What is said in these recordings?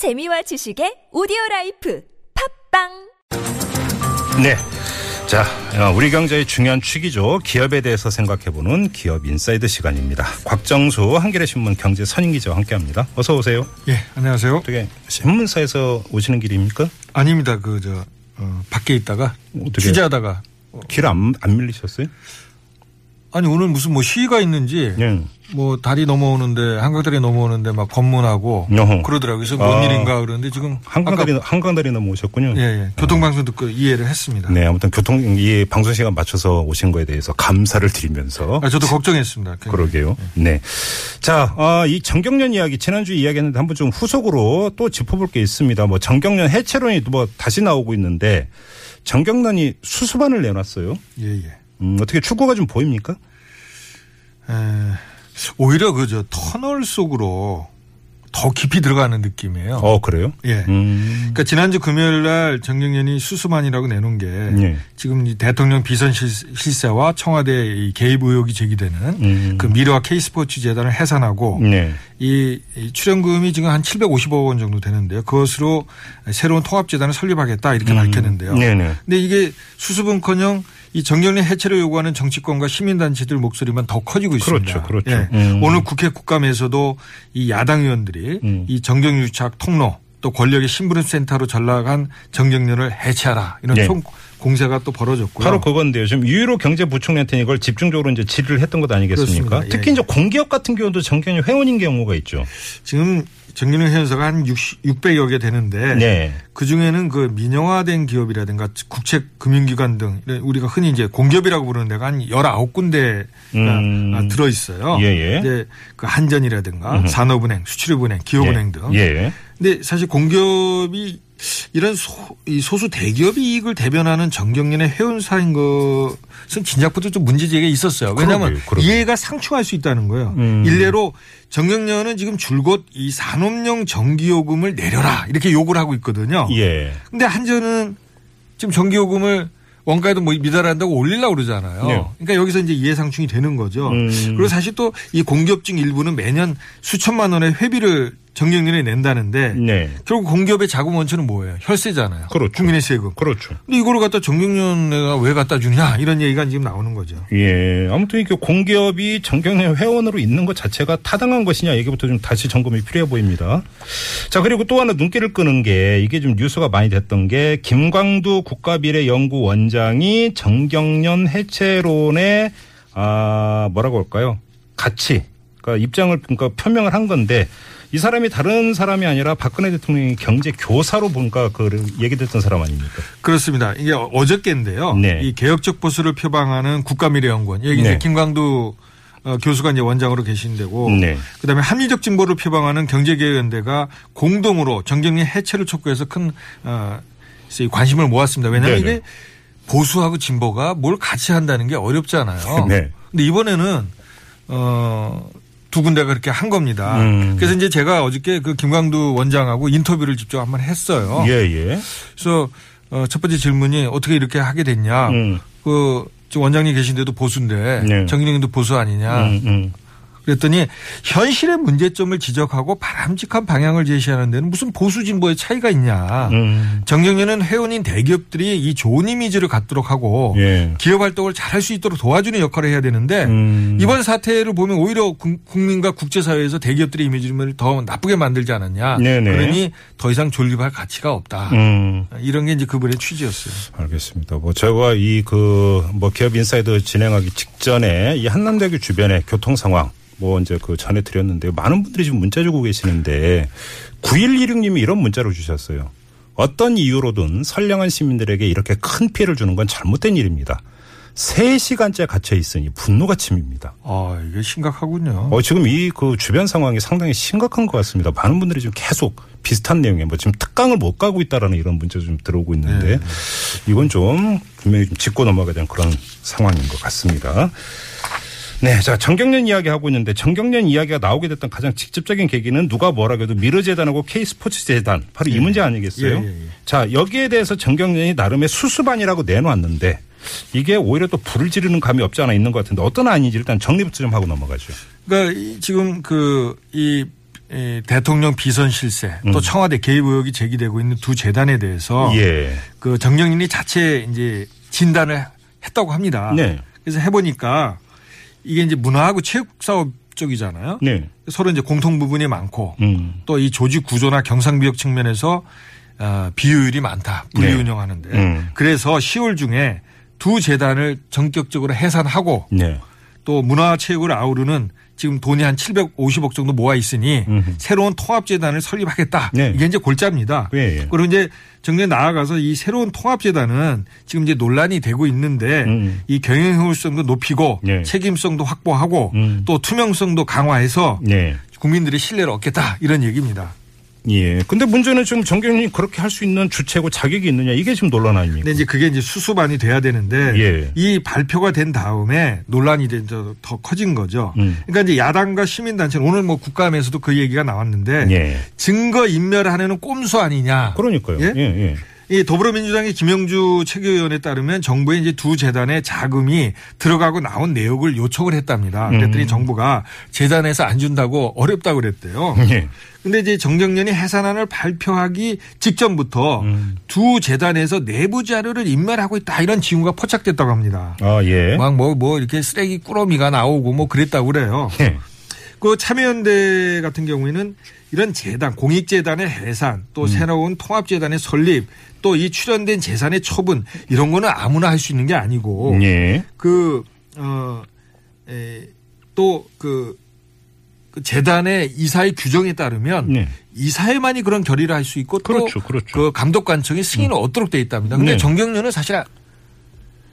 재미와 지식의 오디오 life 팟빵 네. 자, 어, 우리 경제의 중요한 축이죠. 기업에 대해서 생각해보는 기업 인사이드 시간입니다. 곽정수 한겨레 신문 경제 선임 기자와 함께합니다. 어서 오세요. 예, 안녕하세요. 어떻게 신문사에서 오시는 길입니까? 아닙니다. 그, 저, 어, 밖에 있다가 어떻게? 취재하다가 길 안 안 밀리셨어요? 아니 오늘 무슨 뭐 시위가 있는지 예. 뭐 다리 넘어오는데 한강다리 넘어오는데 막 검문하고 어허. 그러더라고요. 그래서 뭔 아. 일인가 그러는데 지금 한강다리 한강다리 넘어오셨군요. 예, 예. 교통방송 듣고 이해를 했습니다. 네, 아무튼 교통 이 방송 시간 맞춰서 오신 거에 대해서 감사를 드리면서 아, 저도 걱정했습니다. 굉장히. 그러게요. 네. 자, 어, 이 정경련 이야기 지난주 이야기했는데 한번 좀 후속으로 또 짚어볼 게 있습니다. 뭐 정경련 해체론이 뭐 다시 나오고 있는데 정경련이 수수반을 내놨어요. 예, 예. 음, 어떻게 출구가 좀 보입니까? 에, 오히려 그저 터널 속으로 더 깊이 들어가는 느낌이에요. 어, 그래요? 예. 음. 그러니까 지난주 금요일 날 정경련이 수수만이라고 내놓은 게 예. 지금 이 대통령 비선 실- 실세와 청와대 이 개입 의혹이 제기되는 음. 그 미래와 K스포츠 재단을 해산하고 네. 이, 이 출연금이 지금 한 750억 원 정도 되는데요. 그것으로 새로운 통합재단을 설립하겠다 이렇게 밝혔는데요. 음. 네네. 근데 이게 수습은커녕 이 정경련 해체를 요구하는 정치권과 시민단체들 목소리만 더 커지고 있습니다. 그렇죠, 그렇죠. 예. 음. 오늘 국회 국감에서도 이 야당 의원들이 음. 이 정경유착 통로 또 권력의 심부름센터로 전락한 정경련을 해체하라 이런 네. 총 공세가 또 벌어졌고요. 바로 그건데요. 지금 유일호 경제부총리한테 이걸 집중적으로 이제 질의를 했던 것 아니겠습니까? 그렇습니다. 특히 예. 이제 공기업 같은 경우도 정경련 회원인 경우가 있죠. 지금 정경련 회원사가 한 60, 600여 개 되는데 네. 그 중에는 그 민영화된 기업이라든가 국책 금융기관 등 우리가 흔히 이제 공기업이라고 부르는 데가 한 19군데가 음. 들어 있어요. 예, 예. 이제 그 한전이라든가 산업은행, 수출입은행, 기업은행 등. 예. 근데 사실 공기업이 이런 소, 이 소수 대기업의 이익을 대변하는 정경련의 회원사인 것은 진작부터 좀 문제제기가 있었어요. 왜냐하면 그러게요, 그러게요. 이해가 상충할 수 있다는 거예요. 음. 일례로 정경련은 지금 줄곧 이 산업용 전기요금을 내려라 이렇게 요구를 하고 있거든요. 예. 근데 한전은 지금 전기요금을 원가에도 뭐 미달한다고 올리려고 그러잖아요. 네. 그러니까 여기서 이제 이해상충이 되는 거죠. 음. 그리고 사실 또 이 공기업 중 일부는 매년 수천만 원의 회비를 정경련에 낸다는데 네. 결국 공기업의 자금 원천은 뭐예요? 혈세잖아요. 그렇죠. 국민의 세금. 그렇죠. 근데 이거를 갖다 정경련에가 왜 갖다 주냐 이런 얘기가 지금 나오는 거죠. 예. 아무튼 이게 공기업이 정경련 회원으로 있는 것 자체가 타당한 것이냐 얘기부터 좀 다시 점검이 필요해 보입니다. 자, 그리고 또 하나 눈길을 끄는 게 이게 좀 뉴스가 많이 됐던 게 김광두 국가비례 연구원장이 정경련 해체론에 아, 뭐라고 할까요? 같이 그러니까 입장을 그러니까 표명을 한 건데 이 사람이 다른 사람이 아니라 박근혜 대통령이 경제 교사로 보니까 그 얘기됐던 사람 아닙니까? 그렇습니다. 이게 어저께인데요. 네. 이 개혁적 보수를 표방하는 국가미래연구원 여기 네. 이제 김광두 어, 교수가 이제 원장으로 계신 데고 네. 그다음에 합리적 진보를 표방하는 경제개혁연대가 공동으로 정경련 해체를 촉구해서 큰 어, 이 관심을 모았습니다. 왜냐하면 네네. 이게 보수하고 진보가 뭘 같이 한다는 게 어렵잖아요. 네. 근데 이번에는 어, 두 군데가 그렇게 한 겁니다. 음. 그래서 이제 제가 어저께 그 김광두 원장하고 인터뷰를 직접 한번 했어요. 예, 예. 그래서 어, 첫 번째 질문이 어떻게 이렇게 하게 됐냐. 음. 그 원장님 계신데도 보수인데 네. 정인영도 보수 아니냐. 음, 음. 그랬더니 현실의 문제점을 지적하고 바람직한 방향을 제시하는 데는 무슨 보수 진보의 차이가 있냐. 음. 정경련은 회원인 대기업들이 이 좋은 이미지를 갖도록 하고 예. 기업 활동을 잘할 수 있도록 도와주는 역할을 해야 되는데 음. 이번 사태를 보면 오히려 국- 국민과 국제사회에서 대기업들의 이미지를 더 나쁘게 만들지 않았냐. 네네. 그러니 더 이상 존립할 가치가 없다. 음. 이런 게 이제 그분의 취지였어요. 알겠습니다. 뭐 제가 이 그 뭐 기업 인사이드 진행하기 직전에 이 한남대교 주변의 교통 상황 뭐 이제 그 전해 드렸는데 많은 분들이 지금 문자 주고 계시는데 9116님이 이런 문자를 주셨어요. 어떤 이유로든 선량한 시민들에게 이렇게 큰 피해를 주는 건 잘못된 일입니다. 3시간째 갇혀 있으니 분노가 치밉니다. 아, 이게 심각하군요. 어, 지금 이 그 주변 상황이 상당히 심각한 것 같습니다. 많은 분들이 지금 계속 비슷한 내용에 뭐 지금 특강을 못 가고 있다라는 이런 문자 좀 들어오고 있는데 네. 이건 좀 분명히 좀 짚고 넘어가야 되는 그런 상황인 것 같습니다. 네, 자 정경련 이야기 하고 있는데 정경련 이야기가 나오게 됐던 가장 직접적인 계기는 누가 뭐라고 해도 미르재단하고 K스포츠재단 바로 이 문제 아니겠어요? 예, 예, 예. 자 여기에 대해서 정경련이 나름의 수수반이라고 내놓았는데 이게 오히려 또 불을 지르는 감이 없지 않아 있는 것 같은데 어떤 아닌지 일단 정리부터 좀 하고 넘어가죠. 그러니까 이- 지금 그이 에, 대통령 비선 실세 또 청와대 개입 의혹이 제기되고 있는 두 재단에 대해서 예. 그 정영인이 자체 이제 진단을 했다고 합니다. 네. 그래서 해보니까 이게 이제 문화하고 체육 사업 쪽이잖아요. 네. 서로 이제 공통 부분이 많고 음. 또이 조직 구조나 경상비역 측면에서 어, 비효율이 많다. 분리 네. 운영하는데. 음. 그래서 10월 중에 두 재단을 전격적으로 해산하고 네. 또 문화체육을 아우르는 지금 돈이 한 750억 정도 모아 있으니 음흠. 새로운 통합재단을 설립하겠다. 네. 이게 이제 골자입니다. 예, 예. 그리고 이제 정리에 나아가서 이 새로운 통합재단은 지금 이제 논란이 되고 있는데 음. 이 경영 효율성도 높이고 네. 책임성도 확보하고 음. 또 투명성도 강화해서 네. 국민들의 신뢰를 얻겠다 이런 얘기입니다. 예. 근데 문제는 지금 정경련이 그렇게 할 수 있는 주체고 자격이 있느냐 이게 지금 논란 아닙니까? 근데 이제 그게 이제 수습안이 돼야 되는데 예. 이 발표가 된 다음에 논란이 이제 더 커진 거죠. 음. 그러니까 이제 야당과 시민단체는 오늘 뭐 국감에서도 그 얘기가 나왔는데 예. 증거 인멸하는 꼼수 아니냐. 그러니까요. 예? 예, 예. 이 더불어민주당의 김영주 최고위원에 따르면 정부에 이제 두 재단의 자금이 들어가고 나온 내역을 요청을 했답니다. 그랬더니 음. 정부가 재단에서 안 준다고 어렵다고 그랬대요. 예. 근데 이제 정경련이 해산안을 발표하기 직전부터 음. 두 재단에서 내부 자료를 인멸하고 있다 이런 징후가 포착됐다고 합니다. 아, 예. 막 뭐뭐 이렇게 쓰레기 꾸러미가 나오고 뭐 그랬다고 그래요. 예. 그 참여연대 같은 경우에는 이런 재단, 공익재단의 해산, 음. 또 새로운 통합재단의 설립, 또 이 출연된 재산의 처분 이런 거는 아무나 할 수 있는 게 아니고 예. 그, 어, 에, 또 그, 그 재단의 이사의 규정에 따르면 네. 이사회만이 그런 결의를 할 수 있고 그렇죠, 또 그렇죠. 그 감독관청이 승인을 얻도록 돼 있답니다. 근데 네. 정경련은 사실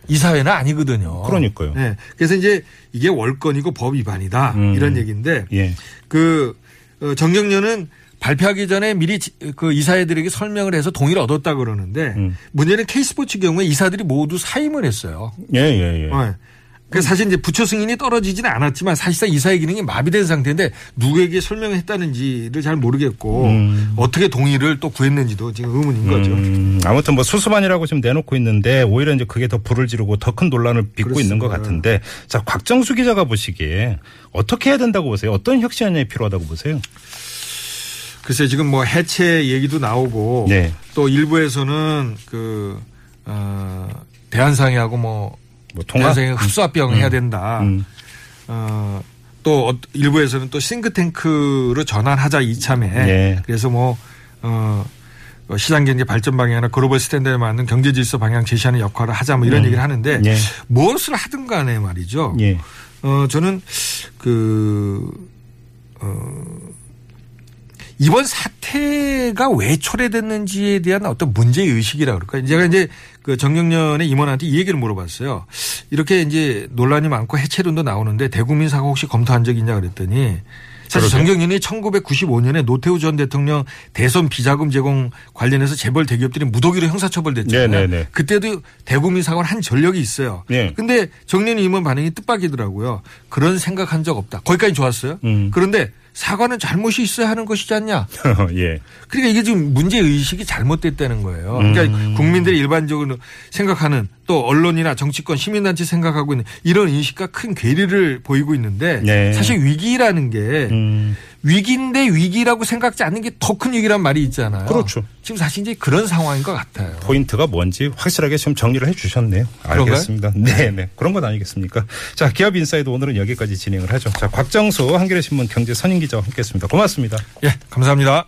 이 사회는 아니거든요. 그러니까요. 네. 그래서 이제 이게 월권이고 법 위반이다 음. 이런 얘기인데 예. 그 어, 정경련은 발표하기 전에 미리 지- 그 이사회들에게 설명을 해서 동의를 얻었다 그러는데 음. 문제는 K스포츠 경우에 이사들이 모두 사임을 했어요. 예, 예, 예. 네. 그 사실 이제 부처 승인이 떨어지지는 않았지만 사실상 이사의 기능이 마비된 상태인데 누구에게 설명했다는지를 잘 모르겠고 음. 어떻게 동의를 또 구했는지도 지금 의문인 거죠. 음, 아무튼 뭐 수수반이라고 지금 내놓고 있는데 오히려 이제 그게 더 불을 지르고 더 큰 논란을 빚고 있는 것 그렇습니다. 같은데 자 곽정수 기자가 보시기에 어떻게 해야 된다고 보세요? 어떤 혁신안이 필요하다고 보세요? 글쎄 지금 뭐 해체 얘기도 나오고 네. 또 일부에서는 그 어, 대한상의하고 뭐 뭐 통합? 흡수합병 해야 된다. 음. 어, 또 어- 일부에서는 또 싱크탱크로 전환하자 이참에 네. 그래서 뭐 어, 어, 시장 경제 발전 방향이나 global standard에 맞는 경제 질서 방향 제시하는 역할을 하자 뭐 이런 얘기를 하는데 네. 무엇을 하든 간에 말이죠. 예. 어, 저는 그, 어, 이번 사태가 왜 초래됐는지에 대한 어떤 문제 의식이라 그럴까요? 제가 이제 그 정경련의 임원한테 이 얘기를 물어봤어요. 이렇게 이제 논란이 많고 해체론도 나오는데 대국민 사과 혹시 검토한 적 있냐 그랬더니 사실. 정경련이 1995년에 노태우 전 대통령 대선 비자금 제공 관련해서 재벌 대기업들이 무더기로 형사처벌됐잖아요. 네네네. 그때도 대국민 사과를 한 전력이 있어요. 네. 근데 정년이 임원 반응이 뜻밖이더라고요. 그런 생각한 적 없다. 거기까지 좋았어요. 음. 그런데 사과는 잘못이 있어야 하는 것이지 않냐. 예. 그러니까 이게 지금 문제 의식이 잘못됐다는 거예요. 음. 그러니까 국민들이 일반적으로 생각하는 또 언론이나 정치권 시민단체 생각하고 있는 이런 인식과 큰 괴리를 보이고 있는데 네. 사실 위기라는 게 음. 위기인데 위기라고 생각지 않는 게 더 큰 위기란 말이 있잖아요. 그렇죠. 지금 사실 이제 그런 상황인 것 같아요. 포인트가 뭔지 확실하게 좀 정리를 해 주셨네요. 알겠습니다. 네, 네. 그런 건 아니겠습니까? 자, 기업 인사이드 오늘은 여기까지 진행을 하죠. 자, 곽정수 한겨레 신문 경제 선임 기자와 함께 했습니다. 고맙습니다. 예, 감사합니다.